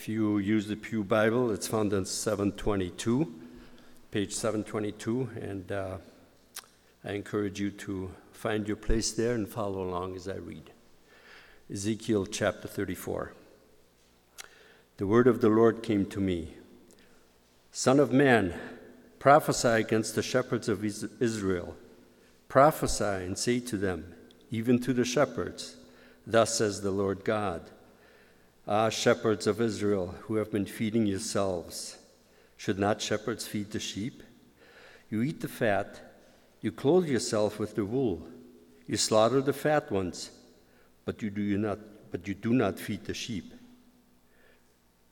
If you use the Pew Bible, it's found on 722, page 722, and uh, I encourage you to find your place there and follow along as I read. Ezekiel chapter 34. The word of the Lord came to me Son of man, prophesy against the shepherds of Israel. Prophesy and say to them, even to the shepherds, Thus says the Lord God Ah, shepherds of Israel, who have been feeding yourselves, should not shepherds feed the sheep? You eat the fat, you clothe yourself with the wool, you slaughter the fat ones, but you do not, but you do not feed the sheep.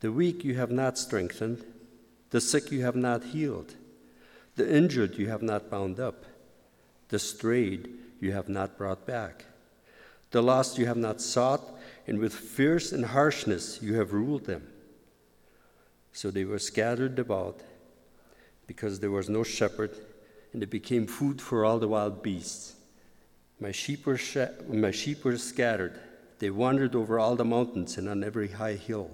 The weak you have not strengthened, the sick you have not healed, the injured you have not bound up, the strayed you have not brought back, the lost you have not sought and with fierce and harshness you have ruled them. So they were scattered about because there was no shepherd, and they became food for all the wild beasts. My sheep were, sh- my sheep were scattered. They wandered over all the mountains and on every high hill.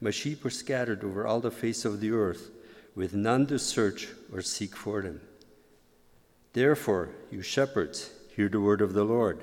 My sheep were scattered over all the face of the earth, with none to search or seek for them. Therefore, you shepherds, hear the word of the Lord.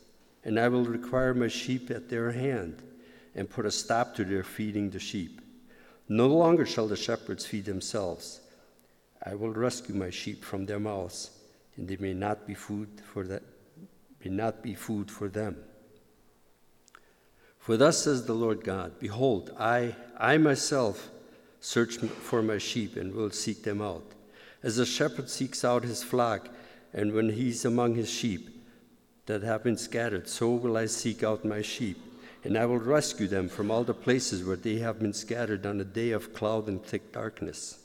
and I will require my sheep at their hand, and put a stop to their feeding the sheep. No longer shall the shepherds feed themselves. I will rescue my sheep from their mouths, and they may not be food for that may not be food for them. For thus says the Lord God, Behold, I, I myself search for my sheep and will seek them out. As a shepherd seeks out his flock, and when he's among his sheep, that have been scattered, so will I seek out my sheep, and I will rescue them from all the places where they have been scattered on a day of cloud and thick darkness.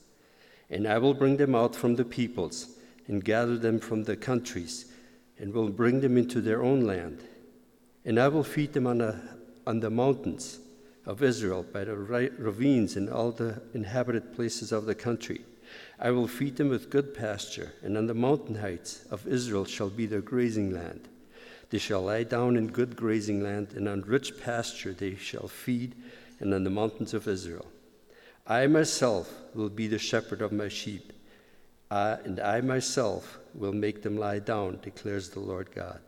And I will bring them out from the peoples, and gather them from the countries, and will bring them into their own land. And I will feed them on, a, on the mountains of Israel, by the ravines and all the inhabited places of the country. I will feed them with good pasture, and on the mountain heights of Israel shall be their grazing land. They shall lie down in good grazing land, and on rich pasture they shall feed, and on the mountains of Israel. I myself will be the shepherd of my sheep, I, and I myself will make them lie down, declares the Lord God.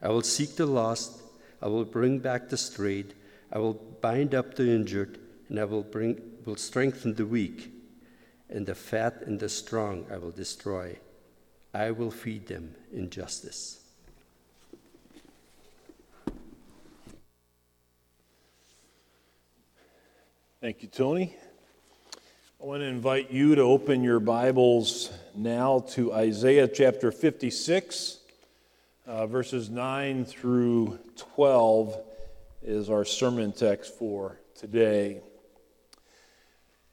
I will seek the lost, I will bring back the strayed, I will bind up the injured, and I will, bring, will strengthen the weak, and the fat and the strong I will destroy. I will feed them in justice. Thank you, Tony. I want to invite you to open your Bibles now to Isaiah chapter 56, uh, verses 9 through 12 is our sermon text for today.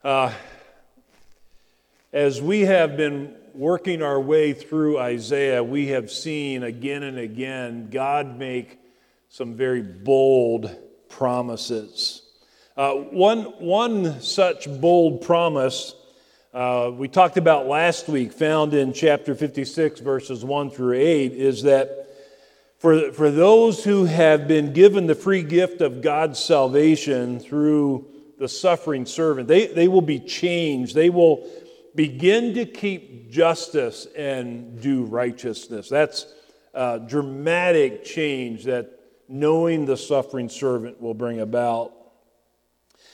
Uh, as we have been working our way through Isaiah, we have seen again and again God make some very bold promises. Uh, one, one such bold promise uh, we talked about last week, found in chapter 56, verses 1 through 8, is that for, for those who have been given the free gift of God's salvation through the suffering servant, they, they will be changed. They will begin to keep justice and do righteousness. That's a dramatic change that knowing the suffering servant will bring about.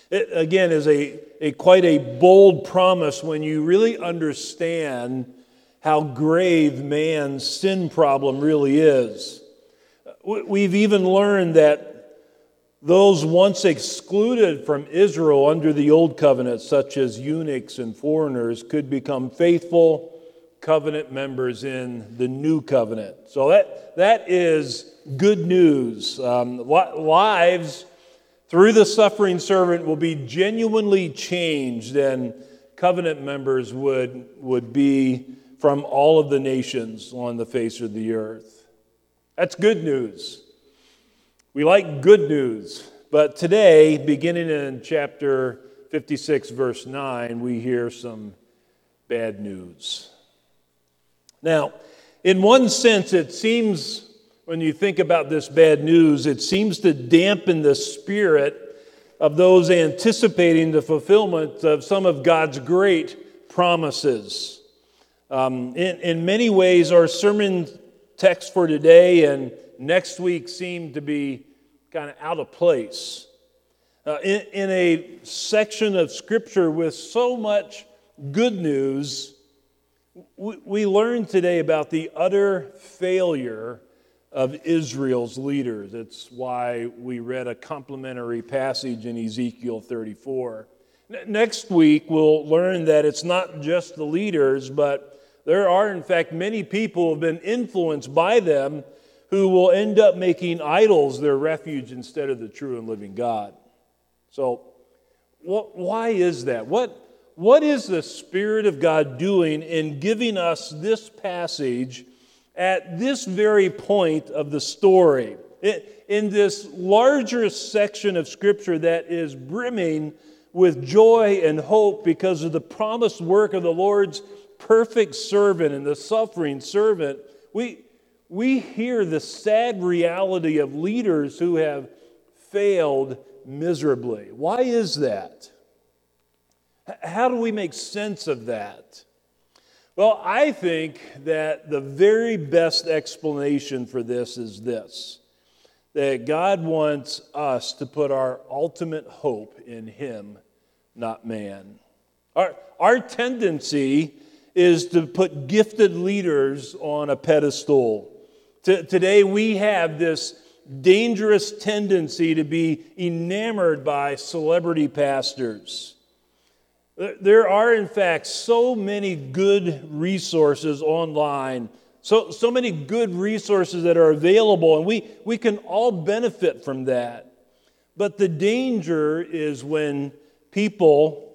It, again, is a, a quite a bold promise when you really understand how grave man's sin problem really is. We've even learned that those once excluded from Israel under the old covenant, such as eunuchs and foreigners, could become faithful covenant members in the new covenant. So that, that is good news. Um, lives through the suffering servant will be genuinely changed, and covenant members would, would be from all of the nations on the face of the earth. That's good news. We like good news. But today, beginning in chapter 56, verse 9, we hear some bad news. Now, in one sense, it seems, when you think about this bad news, it seems to dampen the spirit of those anticipating the fulfillment of some of God's great promises. Um, in, in many ways, our sermon text for today and next week seem to be kind of out of place. Uh, in, in a section of Scripture with so much good news, we, we learn today about the utter failure of Israel's leaders. That's why we read a complementary passage in Ezekiel 34. Next week, we'll learn that it's not just the leaders, but there are, in fact, many people who have been influenced by them who will end up making idols their refuge instead of the true and living God. So, what, why is that? What, what is the Spirit of God doing in giving us this passage at this very point of the story? in this larger section of Scripture that is brimming with joy and hope because of the promised work of the Lord's perfect servant and the suffering servant, we, we hear the sad reality of leaders who have failed miserably. Why is that? How do we make sense of that? Well, I think that the very best explanation for this is this that God wants us to put our ultimate hope in Him, not man. Our, our tendency is to put gifted leaders on a pedestal T- today, we have this dangerous tendency to be enamored by celebrity pastors. There are, in fact, so many good resources online, so, so many good resources that are available, and we, we can all benefit from that. But the danger is when people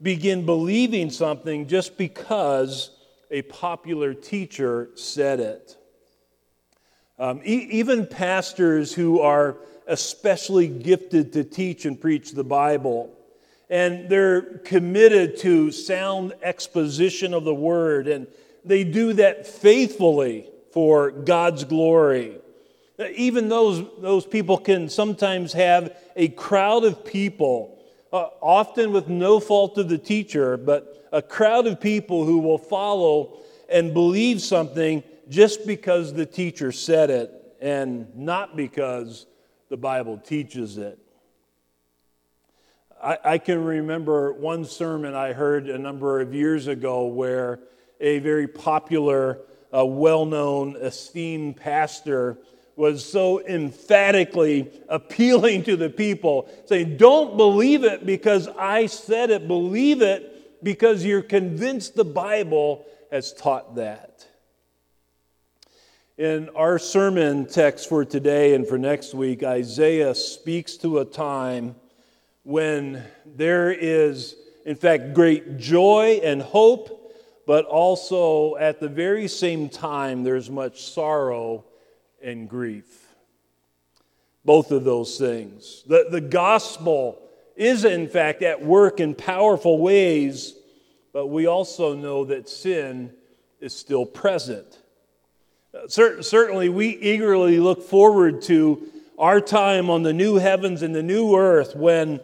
begin believing something just because a popular teacher said it. Um, e- even pastors who are especially gifted to teach and preach the Bible, and they're committed to sound exposition of the word, and they do that faithfully for God's glory. Even those, those people can sometimes have a crowd of people, uh, often with no fault of the teacher, but a crowd of people who will follow and believe something just because the teacher said it and not because the Bible teaches it. I, I, can remember one sermon I heard a number of years ago where a very popular, uh, well known, esteemed pastor was so emphatically appealing to the people, saying, Don't believe it because I said it, believe it because you're convinced the Bible has taught that. In our sermon text for today and for next week, Isaiah speaks to a time when there is, in fact, great joy and hope, but also at the very same time, there's much sorrow and grief. Both of those things. The, the gospel is, in fact, at work in powerful ways, but we also know that sin is still present. Certainly, we eagerly look forward to our time on the new heavens and the new earth when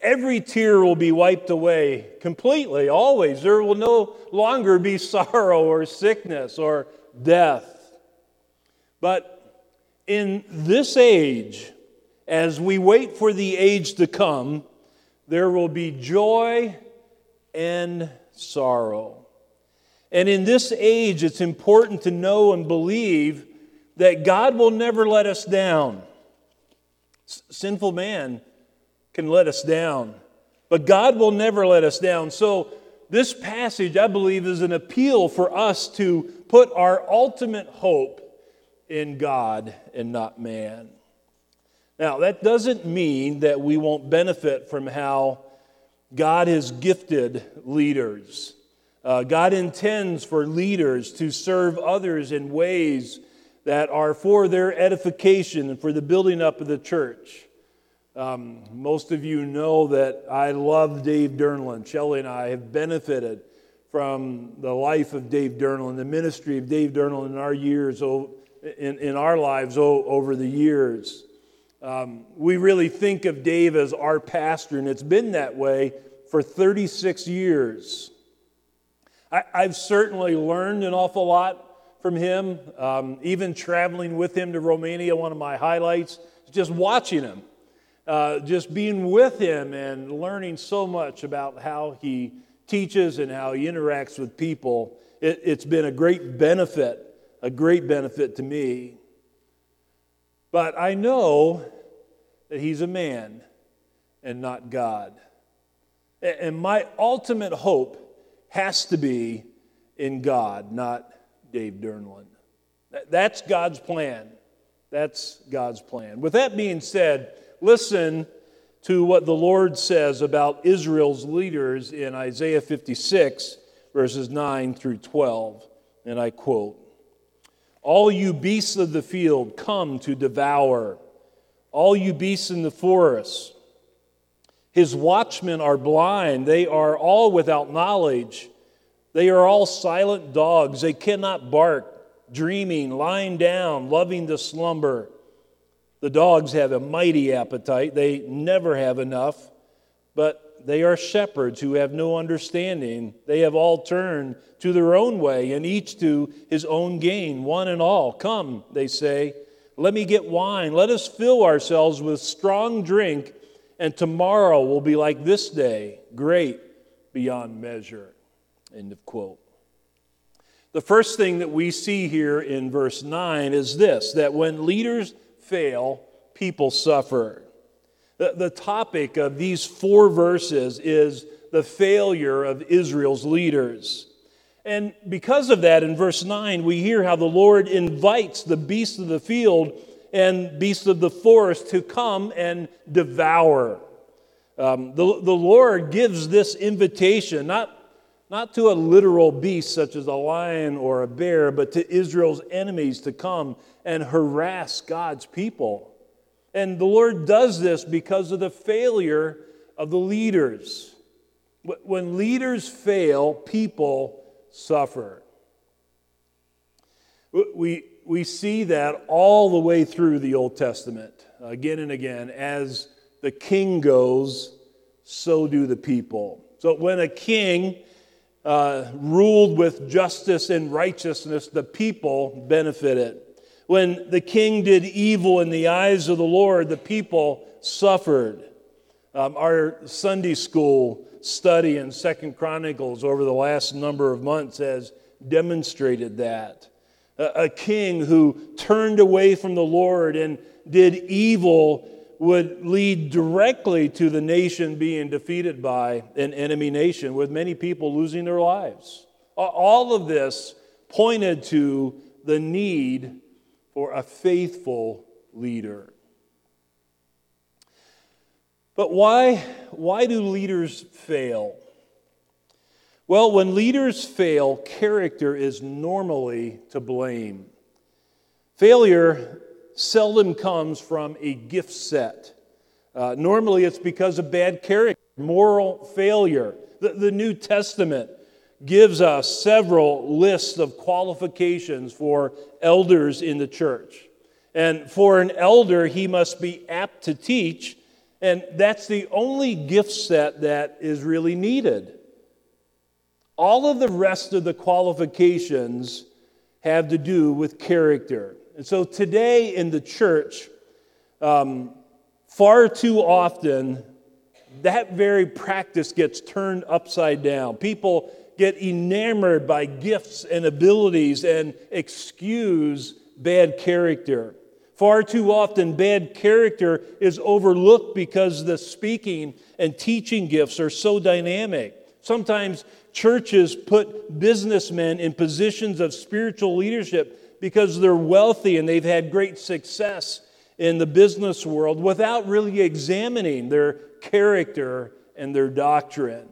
every tear will be wiped away completely, always. There will no longer be sorrow or sickness or death. But in this age, as we wait for the age to come, there will be joy and sorrow. And in this age, it's important to know and believe that God will never let us down. S- sinful man can let us down, but God will never let us down. So, this passage, I believe, is an appeal for us to put our ultimate hope in God and not man. Now, that doesn't mean that we won't benefit from how God has gifted leaders. Uh, God intends for leaders to serve others in ways that are for their edification and for the building up of the church. Um, most of you know that I love Dave Durnland. Shelley and I have benefited from the life of Dave Durnland, the ministry of Dave Durnland in our years, in, in our lives over the years. Um, we really think of Dave as our pastor, and it's been that way for 36 years. I, have certainly learned an awful lot from him, um, even traveling with him to Romania. One of my highlights just watching him uh, just being with him and learning so much about how he teaches and how he interacts with people, it, it's been a great benefit, a great benefit to me. But I know that he's a man and not God. And my ultimate hope has to be in God, not Dave Durnland. That's God's plan. That's God's plan. With that being said, listen to what the Lord says about Israel's leaders in Isaiah 56, verses 9 through 12. And I quote All you beasts of the field come to devour, all you beasts in the forest. His watchmen are blind, they are all without knowledge. They are all silent dogs, they cannot bark, dreaming, lying down, loving to slumber. The dogs have a mighty appetite. They never have enough, but they are shepherds who have no understanding. They have all turned to their own way, and each to his own gain, one and all. Come, they say, let me get wine. Let us fill ourselves with strong drink, and tomorrow will be like this day, great beyond measure. End of quote. The first thing that we see here in verse 9 is this that when leaders fail, people suffer. The, the topic of these four verses is the failure of Israel's leaders. And because of that, in verse 9, we hear how the Lord invites the beasts of the field and beasts of the forest to come and devour. Um, the, the Lord gives this invitation, not, not to a literal beast such as a lion or a bear, but to Israel's enemies to come and harass God's people. And the Lord does this because of the failure of the leaders. When leaders fail, people suffer. We, we see that all the way through the Old Testament, again and again. As the king goes, so do the people. So when a king uh, ruled with justice and righteousness, the people benefited. When the king did evil in the eyes of the Lord, the people suffered. Um, our Sunday school study in Second Chronicles over the last number of months has demonstrated that. A, a king who turned away from the Lord and did evil would lead directly to the nation being defeated by an enemy nation, with many people losing their lives. All of this pointed to the need for a faithful leader. But why, why do leaders fail? Well, when leaders fail, character is normally to blame. Failure seldom comes from a gift set. Uh, normally, it's because of bad character, moral failure. The, the New Testament gives us several lists of qualifications for elders in the church. And for an elder, he must be apt to teach, and that's the only gift set that is really needed. All of the rest of the qualifications have to do with character. And so today in the church, um, far too often, that very practice gets turned upside down. People get enamored by gifts and abilities and excuse bad character. Far too often, bad character is overlooked because the speaking and teaching gifts are so dynamic. Sometimes churches put businessmen in positions of spiritual leadership because they're wealthy and they've had great success in the business world without really examining their character and their doctrine.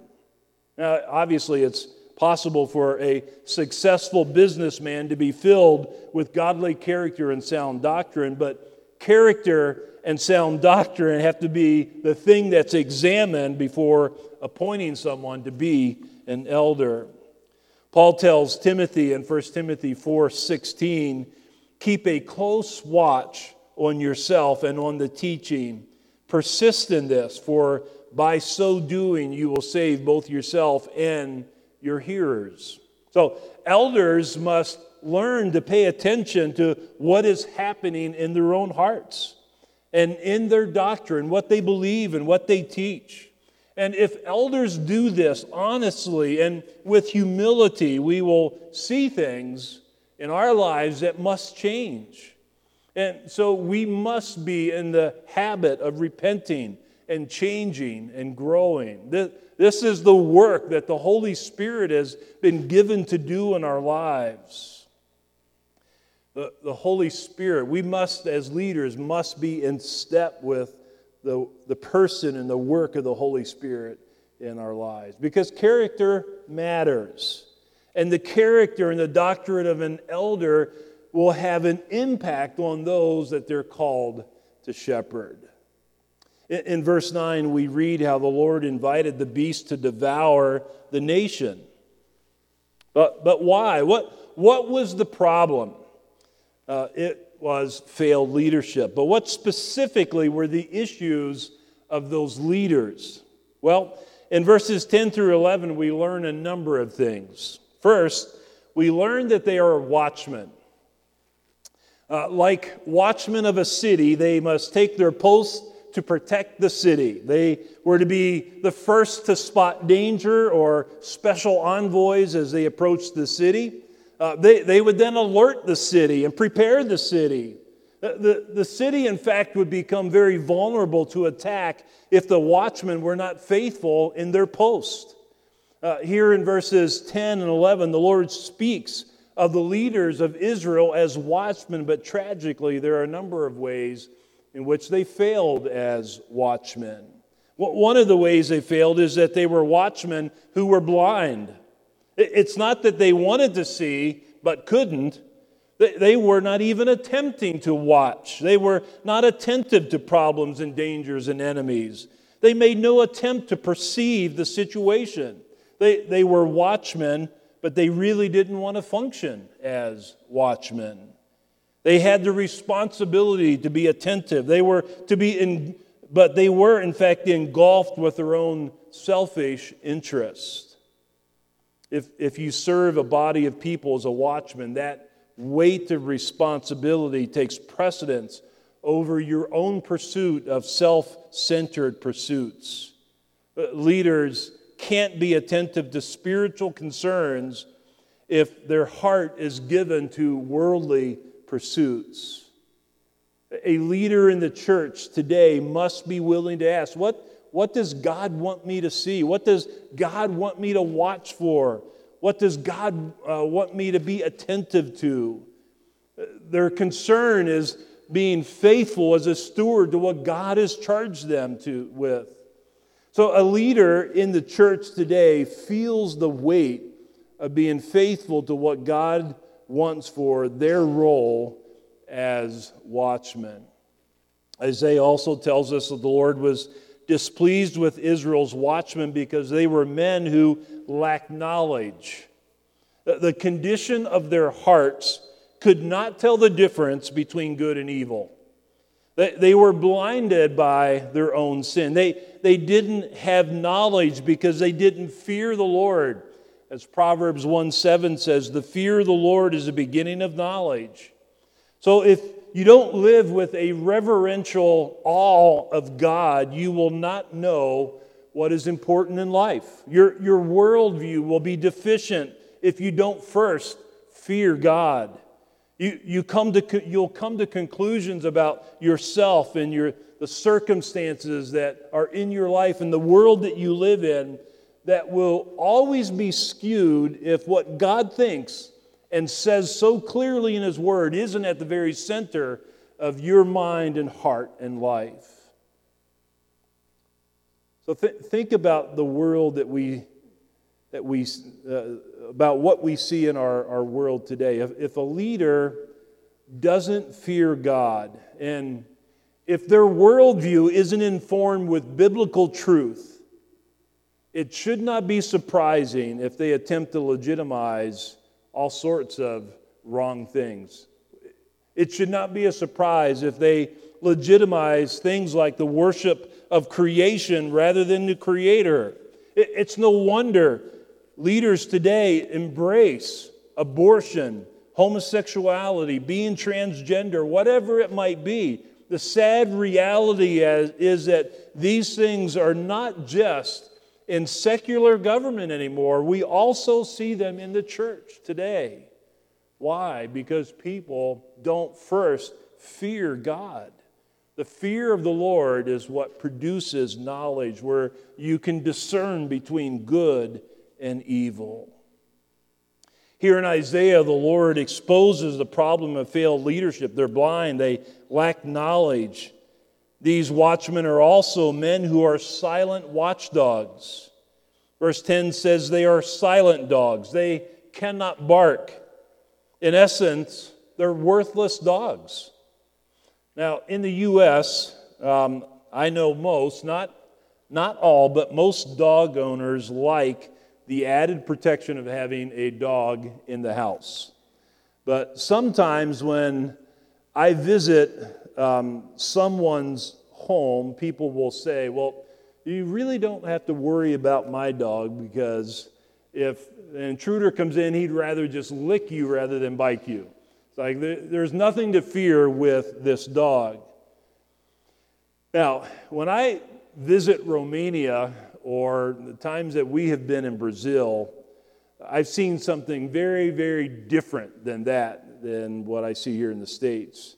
Now, obviously, it's possible for a successful businessman to be filled with godly character and sound doctrine, but character and sound doctrine have to be the thing that's examined before appointing someone to be an elder. Paul tells Timothy in 1 Timothy 4:16, "Keep a close watch on yourself and on the teaching. Persist in this, for by so doing you will save both yourself and your hearers." So, elders must learn to pay attention to what is happening in their own hearts and in their doctrine, what they believe and what they teach. And if elders do this honestly and with humility, we will see things in our lives that must change. And so we must be in the habit of repenting and changing and growing. This is the work that the Holy Spirit has been given to do in our lives. The, the Holy Spirit, we must, as leaders, must be in step with the, the person and the work of the Holy Spirit in our lives because character matters. And the character and the doctrine of an elder will have an impact on those that they're called to shepherd. In, in verse 9, we read how the Lord invited the beast to devour the nation. But, but why? What, what was the problem? Uh, it was failed leadership. But what specifically were the issues of those leaders? Well, in verses 10 through 11, we learn a number of things. First, we learn that they are watchmen. Uh, like watchmen of a city, they must take their post to protect the city. They were to be the first to spot danger or special envoys as they approached the city. Uh, they, they would then alert the city and prepare the city. The, the, city, in fact, would become very vulnerable to attack if the watchmen were not faithful in their post. Uh, here in verses 10 and 11, the Lord speaks of the leaders of Israel as watchmen, but tragically, there are a number of ways in which they failed as watchmen. One of the ways they failed is that they were watchmen who were blind. It's not that they wanted to see but couldn't. They were not even attempting to watch. They were not attentive to problems and dangers and enemies. They made no attempt to perceive the situation. They, they were watchmen, but they really didn't want to function as watchmen. They had the responsibility to be attentive. They were to be in, but they were in fact engulfed with their own selfish interests. If, if you serve a body of people as a watchman, that weight of responsibility takes precedence over your own pursuit of self centered pursuits. Uh, leaders can't be attentive to spiritual concerns if their heart is given to worldly pursuits. A leader in the church today must be willing to ask, What, what does God want me to see? What does God want me to watch for? What does God uh, want me to be attentive to? Their concern is being faithful as a steward to what God has charged them to, with. So, a leader in the church today feels the weight of being faithful to what God wants for their role as watchmen. Isaiah also tells us that the Lord was displeased with Israel's watchmen because they were men who lacked knowledge. The condition of their hearts could not tell the difference between good and evil. They were blinded by their own sin. They, they didn't have knowledge because they didn't fear the Lord. As Proverbs 1 7 says, the fear of the Lord is the beginning of knowledge. So if you don't live with a reverential awe of God, you will not know what is important in life. Your, your worldview will be deficient if you don't first fear God. You, you come to, you'll come to conclusions about yourself and your, the circumstances that are in your life and the world that you live in that will always be skewed if what God thinks and says so clearly in His Word isn't at the very center of your mind and heart and life. So th- think about the world that we, that we uh, about what we see in our, our world today. If, if a leader doesn't fear God and if their worldview isn't informed with biblical truth, it should not be surprising if they attempt to legitimize all sorts of wrong things. It should not be a surprise if they legitimize things like the worship of creation rather than the Creator. It's no wonder leaders today embrace abortion, homosexuality, being transgender, whatever it might be. The sad reality is that these things are not just in secular government anymore, we also see them in the church today. Why? Because people don't first fear God. The fear of the Lord is what produces knowledge, where you can discern between good and evil. Here in Isaiah, the Lord exposes the problem of failed leadership. They're blind, they lack knowledge. These watchmen are also men who are silent watchdogs. Verse 10 says they are silent dogs, they cannot bark. In essence, they're worthless dogs. Now, in the U.S., um, I know most, not, not all, but most dog owners like the added protection of having a dog in the house. But sometimes when I visit um, someone's home, people will say, Well, you really don't have to worry about my dog because if an intruder comes in, he'd rather just lick you rather than bite you. It's like there's nothing to fear with this dog. Now, when I visit Romania or the times that we have been in Brazil, I've seen something very, very different than that, than what I see here in the States.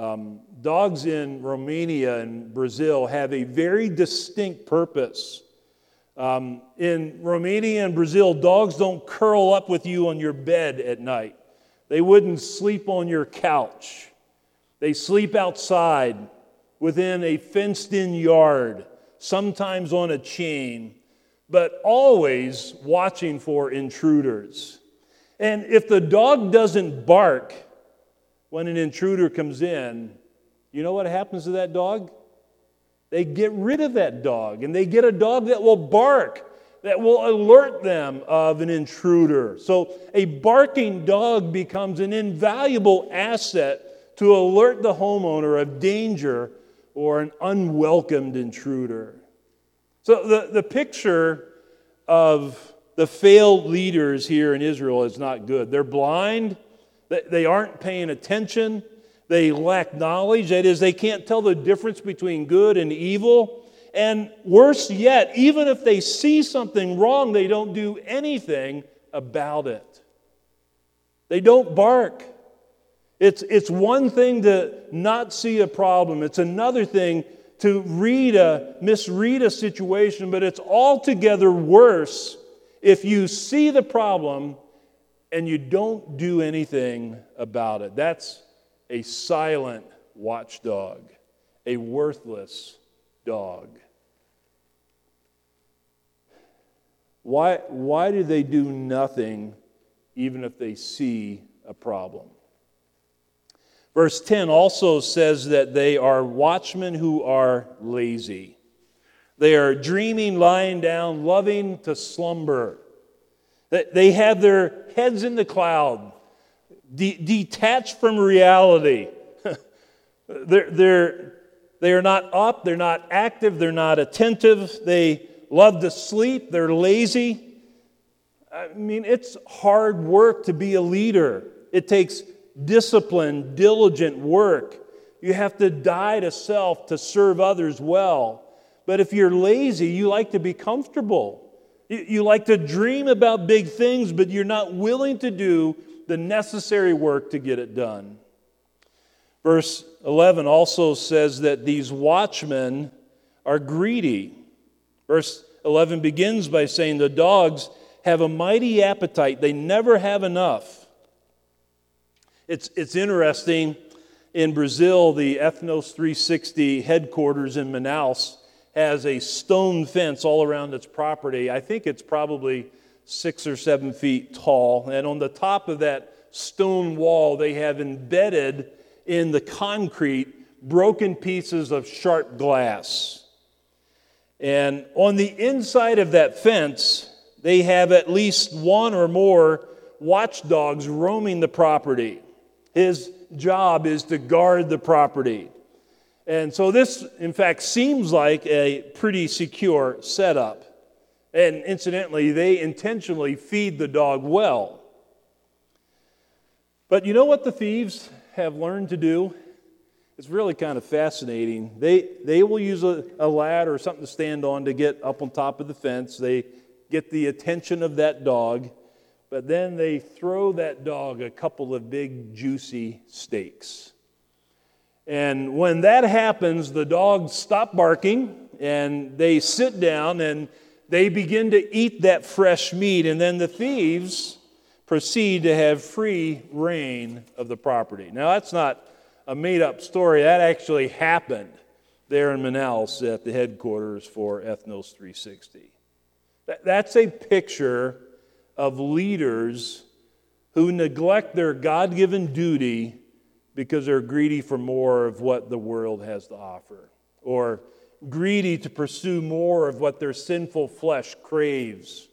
Um, dogs in Romania and Brazil have a very distinct purpose. Um, in Romania and Brazil, dogs don't curl up with you on your bed at night. They wouldn't sleep on your couch. They sleep outside within a fenced in yard, sometimes on a chain, but always watching for intruders. And if the dog doesn't bark when an intruder comes in, you know what happens to that dog? They get rid of that dog and they get a dog that will bark, that will alert them of an intruder. So a barking dog becomes an invaluable asset to alert the homeowner of danger or an unwelcomed intruder. So the, the picture of the failed leaders here in Israel is not good. They're blind, they aren't paying attention, they lack knowledge. That is, they can't tell the difference between good and evil. And worse yet, even if they see something wrong, they don't do anything about it. They don't bark. It's, it's one thing to not see a problem, it's another thing to read a, misread a situation, but it's altogether worse if you see the problem and you don't do anything about it. That's a silent watchdog, a worthless dog. Why, why do they do nothing even if they see a problem? Verse 10 also says that they are watchmen who are lazy. They are dreaming, lying down, loving to slumber. They have their heads in the cloud de- detached from reality. they're, they're, they are not up, they're not active, they're not attentive, they love to sleep, they're lazy. I mean, it's hard work to be a leader. It takes discipline, diligent work. You have to die to self to serve others well. But if you're lazy, you like to be comfortable. You, like to dream about big things, but you're not willing to do the necessary work to get it done. Verse 11 also says that these watchmen are greedy. Verse 11 begins by saying, The dogs have a mighty appetite, they never have enough. It's, it's interesting. in Brazil, the Ethnos 360 headquarters in Manaus has a stone fence all around its property. I think it's probably six or seven feet tall. And on the top of that stone wall, they have embedded in the concrete broken pieces of sharp glass. And on the inside of that fence, they have at least one or more watchdogs roaming the property. His job is to guard the property. And so this, in fact, seems like a pretty secure setup. And incidentally, they intentionally feed the dog well. But you know what the thieves have learned to do? It's really kind of fascinating. They, they will use a, a ladder or something to stand on to get up on top of the fence. They get the attention of that dog, but then they throw that dog a couple of big, juicy steaks. And when that happens, the dogs stop barking and they sit down and they begin to eat that fresh meat. And then the thieves proceed to have free reign of the property. Now, that's not a made up story. That actually happened there in Manaus at the headquarters for Ethnos 360. That's a picture of leaders who neglect their God given duty because they're greedy for more of what the world has to offer, or greedy to pursue more of what their sinful flesh craves,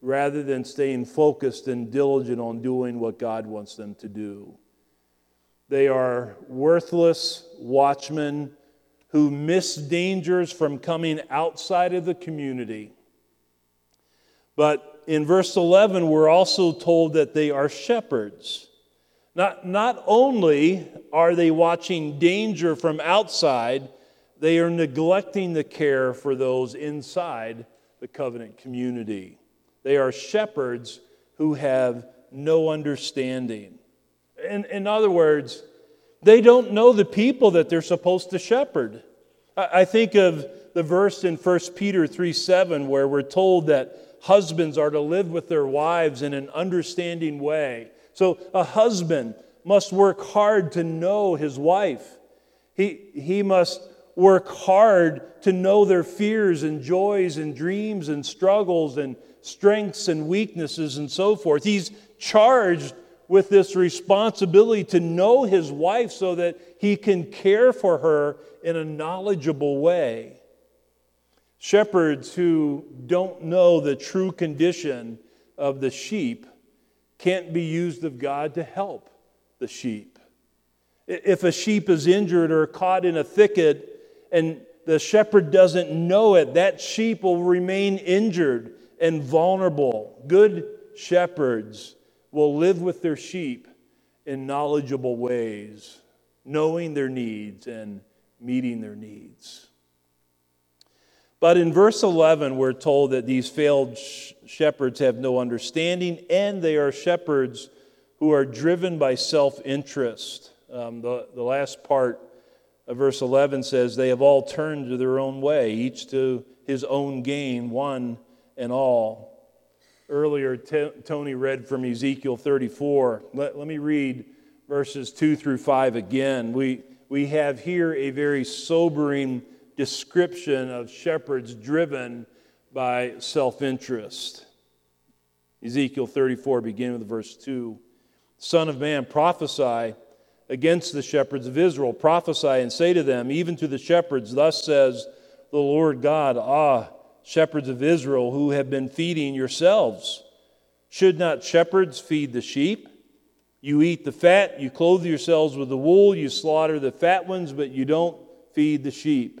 rather than staying focused and diligent on doing what God wants them to do. They are worthless watchmen who miss dangers from coming outside of the community. But in verse 11, we're also told that they are shepherds. Not, not only are they watching danger from outside, they are neglecting the care for those inside the covenant community. They are shepherds who have no understanding. In, in other words, they don't know the people that they're supposed to shepherd. I, I think of the verse in 1 Peter 3 7, where we're told that husbands are to live with their wives in an understanding way. So a husband must work hard to know his wife. He, he must work hard to know their fears and joys and dreams and struggles and strengths and weaknesses and so forth. He's charged with this responsibility to know his wife so that he can care for her in a knowledgeable way. Shepherds who don't know the true condition of the sheep can't be used of God to help the sheep. If a sheep is injured or caught in a thicket and the shepherd doesn't know it, that sheep will remain injured and vulnerable. Good shepherds will live with their sheep in knowledgeable ways, knowing their needs and meeting their needs. But in verse 11, we're told that these failed shepherds have no understanding and they are shepherds who are driven by self interest. Um, the, the last part of verse 11 says, They have all turned to their own way, each to his own gain, one and all. Earlier, T- Tony read from Ezekiel 34. Let, let me read verses 2 through 5 again. We, we have here a very sobering description of shepherds driven by self interest. Ezekiel 34, beginning with verse 2. Son of man, prophesy against the shepherds of Israel. Prophesy and say to them, even to the shepherds, Thus says the Lord God, Ah, shepherds of Israel who have been feeding yourselves. Should not shepherds feed the sheep? You eat the fat, you clothe yourselves with the wool, you slaughter the fat ones, but you don't feed the sheep.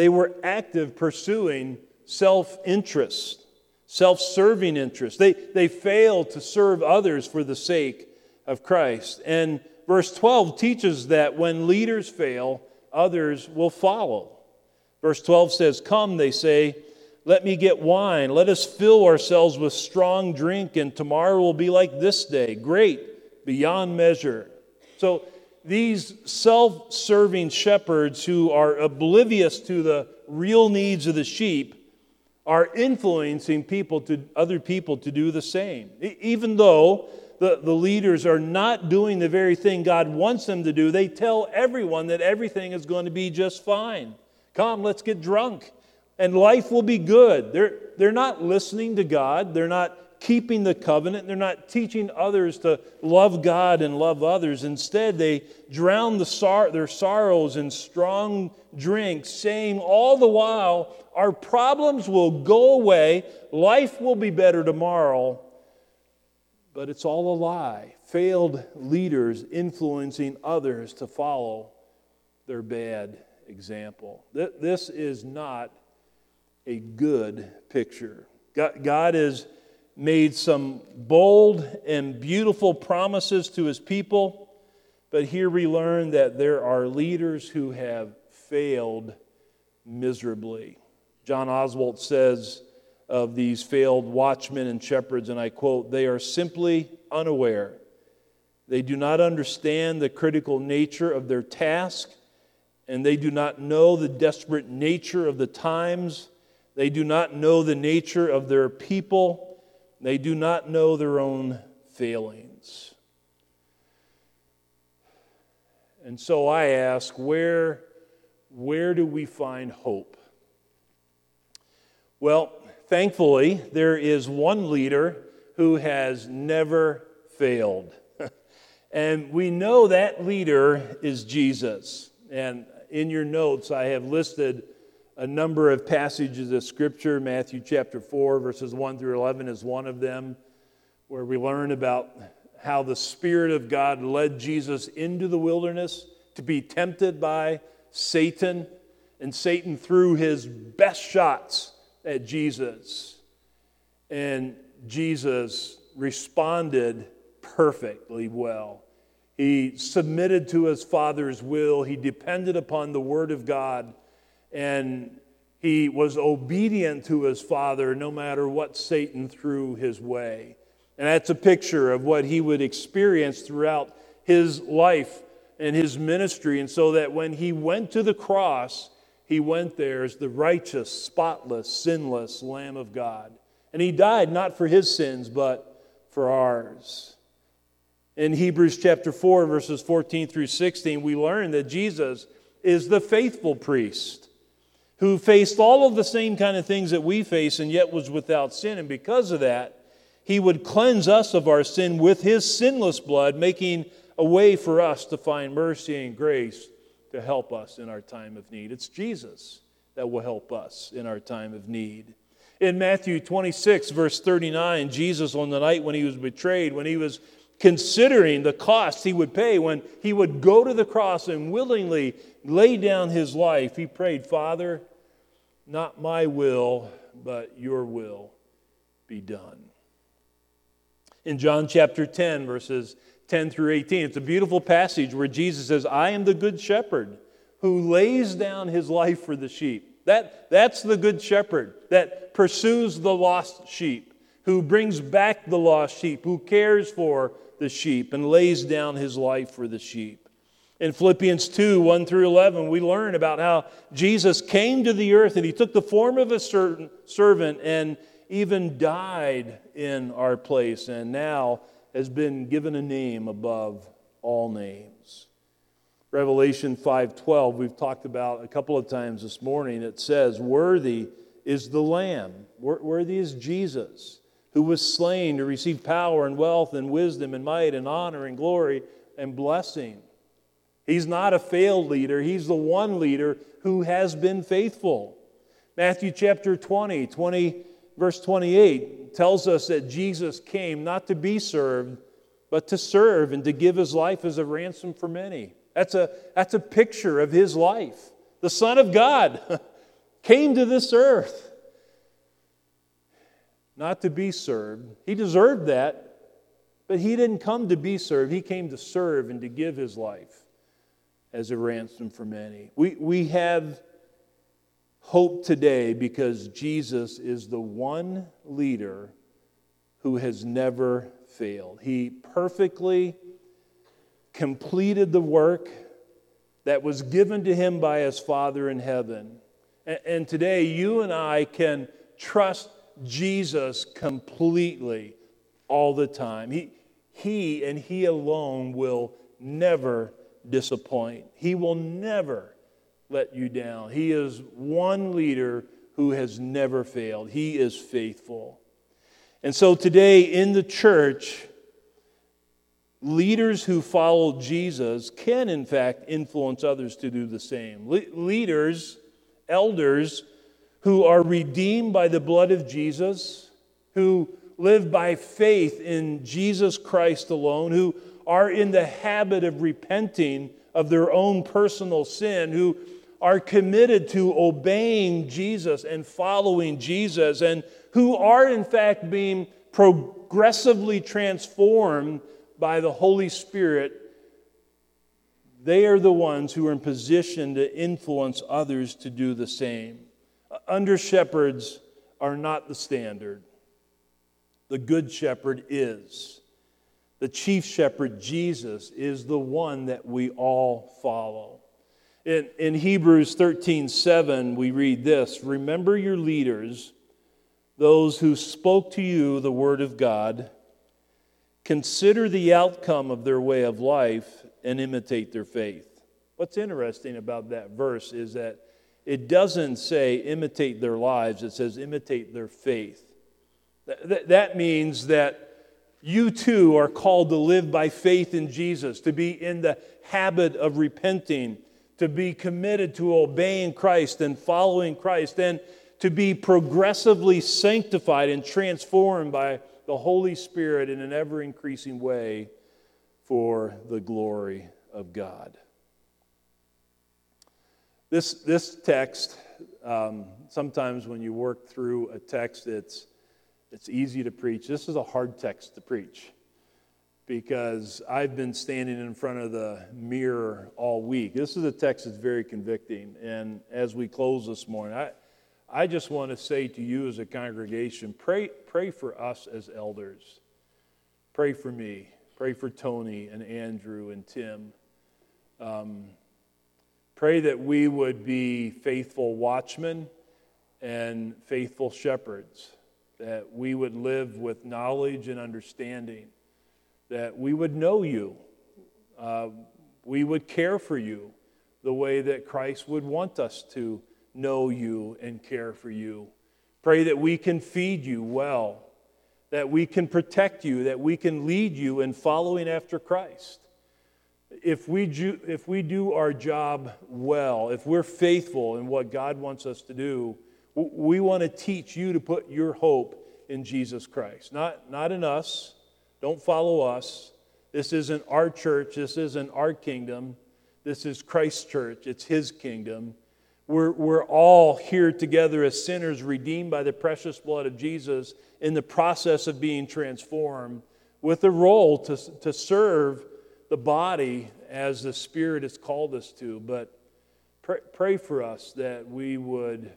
they were active pursuing self interest, self serving interest. They, they failed to serve others for the sake of Christ. And verse 12 teaches that when leaders fail, others will follow. Verse 12 says, Come, they say, let me get wine. Let us fill ourselves with strong drink, and tomorrow will be like this day, great, beyond measure. So these self serving shepherds who are oblivious to the real needs of the sheep are influencing people to other people to do the same. Even though the, the leaders are not doing the very thing God wants them to do, they tell everyone that everything is going to be just fine. Come, let's get drunk and life will be good. They're, they're not listening to God, they're not keeping the covenant, they're not teaching others to love God and love others. Instead, they drown the sor- their sorrows in strong drink, saying all the while, Our problems will go away, life will be better tomorrow. But it's all a lie. Failed leaders influencing others to follow their bad example. This is not a good picture. God has made some bold and beautiful promises to his people, but here we learn that there are leaders who have failed miserably. John Oswalt says of these failed watchmen and shepherds, and I quote, they are simply unaware. They do not understand the critical nature of their task, and they do not know the desperate nature of the times they do not know the nature of their people. They do not know their own failings. And so I ask, where, where do we find hope? Well, thankfully, there is one leader who has never failed. and we know that leader is Jesus. And in your notes, I have listed a number of passages of Scripture. Matthew chapter 4, verses 1 through 11 is one of them, where we learn about how the Spirit of God led Jesus into the wilderness to be tempted by Satan, and Satan threw his best shots at Jesus. And Jesus responded perfectly well. He submitted to his Father's will, he depended upon the Word of God and he was obedient to his father no matter what Satan threw his way. And that's a picture of what he would experience throughout his life and his ministry. And so that when he went to the cross, he went there as the righteous, spotless, sinless Lamb of God. And he died not for his sins, but for ours. In Hebrews chapter 4, verses 14 through 16, we learn that Jesus is the faithful priest who faced all of the same kind of things that we face and yet was without sin. And because of that, he would cleanse us of our sin with his sinless blood, making a way for us to find mercy and grace to help us in our time of need. It's Jesus that will help us in our time of need. In Matthew 26, verse 39, Jesus, on the night when he was betrayed, when he was considering the cost he would pay, when he would go to the cross and willingly lay down his life, he prayed, Father, not my will, but your will be done. In John chapter 10, verses 10 through 18, it's a beautiful passage where Jesus says, I am the good shepherd who lays down his life for the sheep. That, that's the good shepherd that pursues the lost sheep, who brings back the lost sheep, who cares for the sheep and lays down his life for the sheep. In Philippians 2 1 through 11, we learn about how Jesus came to the earth and he took the form of a certain servant and even died in our place and now has been given a name above all names. Revelation 5:12 we've talked about a couple of times this morning. It says worthy is the lamb. Worthy is Jesus who was slain to receive power and wealth and wisdom and might and honor and glory and blessing He's not a failed leader, he's the one leader who has been faithful. Matthew chapter 20, 20 verse 28 tells us that Jesus came not to be served, but to serve and to give his life as a ransom for many. That's a, that's a picture of his life. The Son of God came to this earth not to be served. He deserved that, But he didn't come to be served, he came to serve and to give his life as a ransom for many. We, we have hope today because Jesus is the one leader who has never failed. He perfectly completed the work that was given to him by his Father in heaven. And today, you and I can trust Jesus completely all the time. He, he and He alone will never disappoint. He will never let you down. He is one leader who has never failed. He is faithful. And so today in the church, leaders who follow Jesus can, in fact, influence others to do the same. Le- leaders, elders who are redeemed by the blood of Jesus, who live by faith in Jesus Christ alone, who are in the habit of repenting of their own personal sin, who are committed to obeying Jesus and following Jesus, and who are in fact being progressively transformed by the Holy Spirit, they are the ones who are in position to influence others to do the same. Under shepherds are not the standard. The good shepherd is. The chief shepherd, Jesus, is the one that we all follow. In, in Hebrews 13 7, we read this Remember your leaders, those who spoke to you the word of God. Consider the outcome of their way of life and imitate their faith. What's interesting about that verse is that it doesn't say imitate their lives, it says imitate their faith. That means that you too are called to live by faith in Jesus, to be in the habit of repenting, to be committed to obeying Christ and following Christ, and to be progressively sanctified and transformed by the Holy Spirit in an ever increasing way for the glory of God. This, this text, um, sometimes when you work through a text, it's it's easy to preach. This is a hard text to preach because I've been standing in front of the mirror all week. This is a text that's very convicting. And as we close this morning, I, I just want to say to you as a congregation pray, pray for us as elders. Pray for me. Pray for Tony and Andrew and Tim. Um, pray that we would be faithful watchmen and faithful shepherds that we would live with knowledge and understanding, that we would know you, uh, we would care for you the way that Christ would want us to know you and care for you. Pray that we can feed you well, that we can protect you, that we can lead you in following after Christ. If we, if we do our job well, if we're faithful in what God wants us to do, we want to teach you to put your hope in Jesus Christ, not, not in us. Don't follow us. This isn't our church. This isn't our kingdom. This is Christ's church. It's His kingdom. We're, we're all here together as sinners, redeemed by the precious blood of Jesus, in the process of being transformed, with a role to, to serve the body as the Spirit has called us to. But pray, pray for us that we would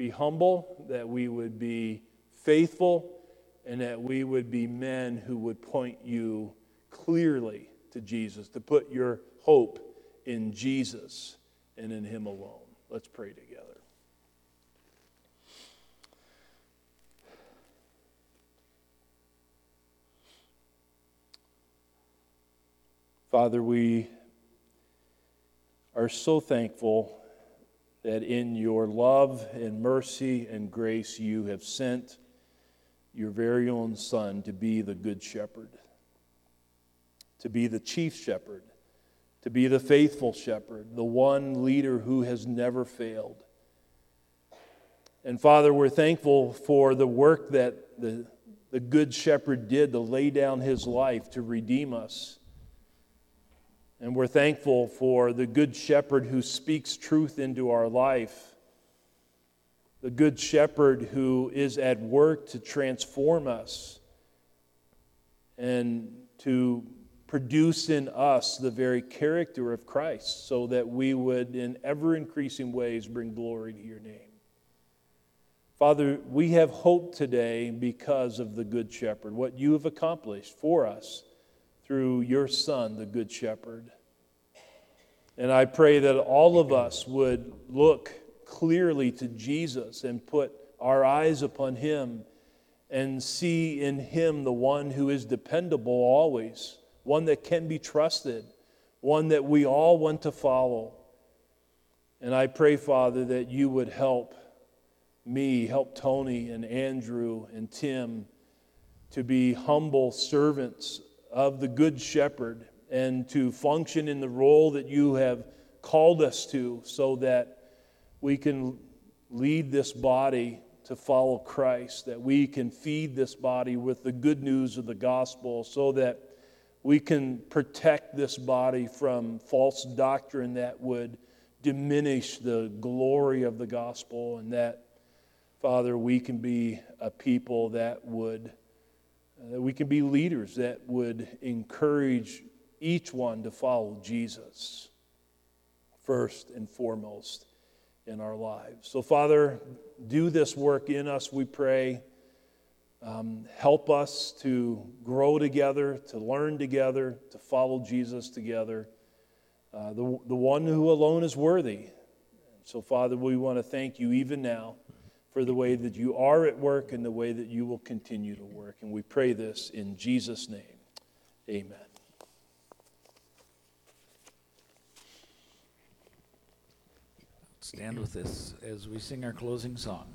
be humble, that we would be faithful, and that we would be men who would point you clearly to Jesus, to put your hope in Jesus and in Him alone. Let's pray together. Father, we are so thankful that in your love and mercy and grace you have sent your very own Son to be the Good Shepherd, to be the chief shepherd, to be the faithful shepherd, the one leader who has never failed. And Father, we're thankful for the work that the, the Good Shepherd did to lay down his life to redeem us and we're thankful for the Good Shepherd who speaks truth into our life, the Good Shepherd who is at work to transform us and to produce in us the very character of Christ so that we would, in ever increasing ways, bring glory to your name. Father, we have hope today because of the Good Shepherd, what you have accomplished for us through your Son, the Good Shepherd. And I pray that all of us would look clearly to Jesus and put our eyes upon him and see in him the one who is dependable always one that can be trusted, one that we all want to follow. And I pray, Father, that you would help me, help Tony and Andrew and Tim to be humble servants of the Good Shepherd and to function in the role that you have called us to so that we can lead this body to follow Christ, that we can feed this body with the good news of the gospel so that we can protect this body from false doctrine that would diminish the glory of the gospel, and that, Father, we can be a people that would, that we can be leaders that would encourage each one to follow Jesus first and foremost in our lives. So, Father, do this work in us, we pray. Um, help us to grow together, to learn together, to follow Jesus together. Uh, the, the one who alone is worthy. So, Father, we want to thank you even now for the way that you are at work and the way that you will continue to work. And we pray this in Jesus' name. Amen. Stand with us as we sing our closing song.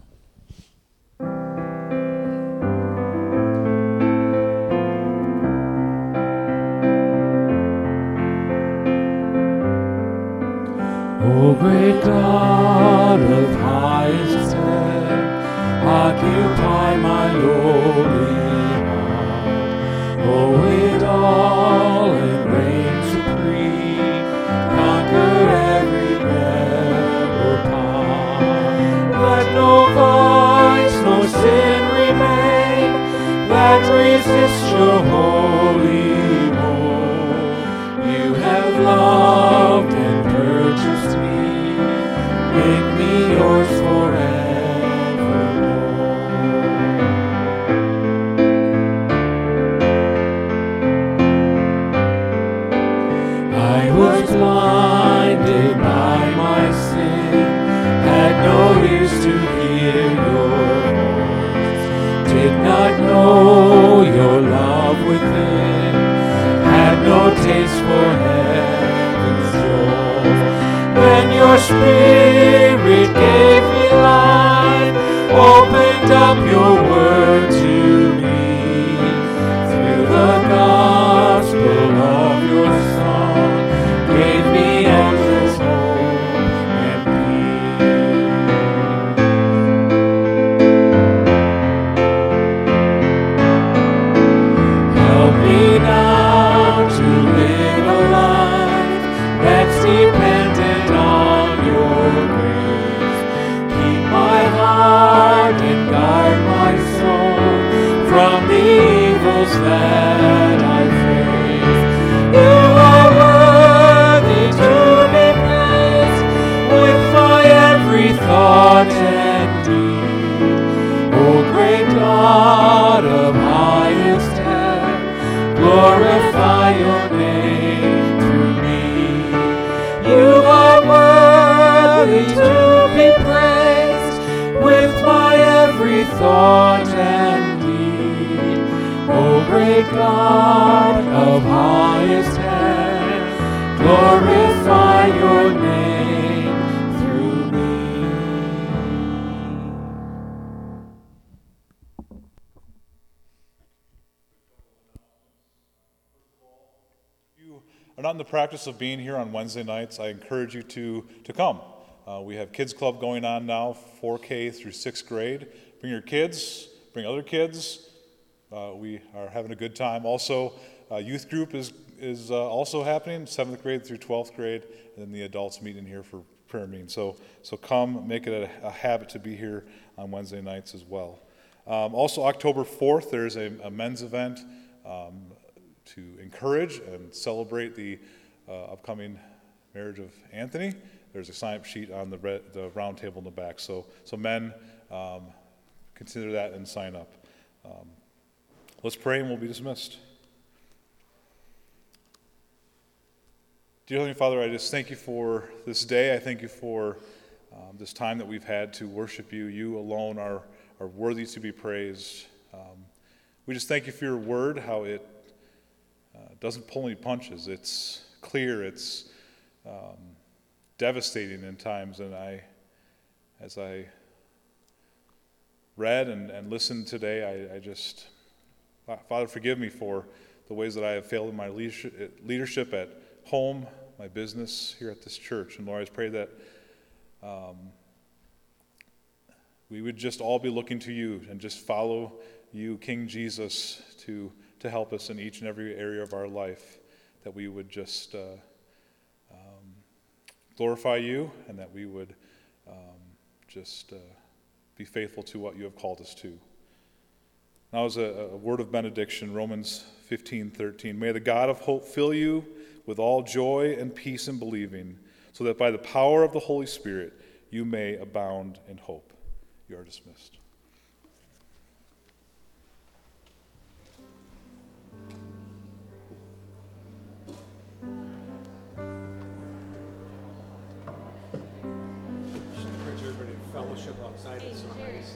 O great God of highest heaven, occupy my lowly heart. Oh, o it all and reign supreme, conquer every rebel power. Let no vice, no sin remain, that resists God of highest heaven, glorify your name through me. you are not in the practice of being here on Wednesday nights, I encourage you to, to come. Uh, we have kids club going on now, 4K through sixth grade. Bring your kids, bring other kids. Uh, we are having a good time. Also, uh, youth group is, is uh, also happening, seventh grade through 12th grade, and then the adults meet in here for prayer meeting. So, so come, make it a, a habit to be here on Wednesday nights as well. Um, also, October 4th, there's a, a men's event. Um, to encourage and celebrate the uh, upcoming marriage of Anthony. There's a sign up sheet on the, red, the round table in the back. So, so men, um, consider that and sign up. Let's pray and we'll be dismissed. Dear Heavenly Father, I just thank you for this day. I thank you for um, this time that we've had to worship you. You alone are, are worthy to be praised. Um, we just thank you for your word, how it uh, doesn't pull any punches. It's clear, it's um, devastating in times. And I, as I read and, and listened today, I, I just, Father, forgive me for the ways that I have failed in my leadership at home, my business here at this church. And Lord, I pray that um, we would just all be looking to you and just follow you, King Jesus, to, to help us in each and every area of our life, that we would just uh, um, glorify you and that we would um, just uh, be faithful to what you have called us to. Now, as a, a word of benediction, Romans 15 13. May the God of hope fill you with all joy and peace in believing, so that by the power of the Holy Spirit you may abound in hope. You are dismissed. fellowship outside of sunrise.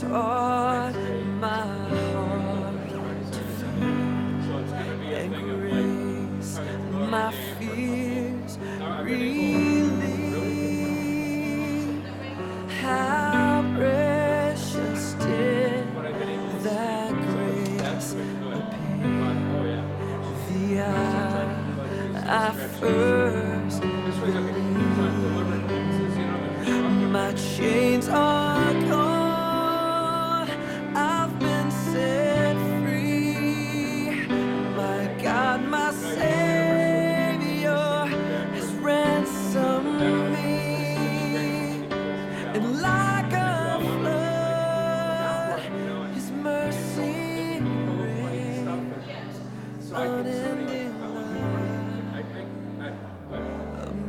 that taught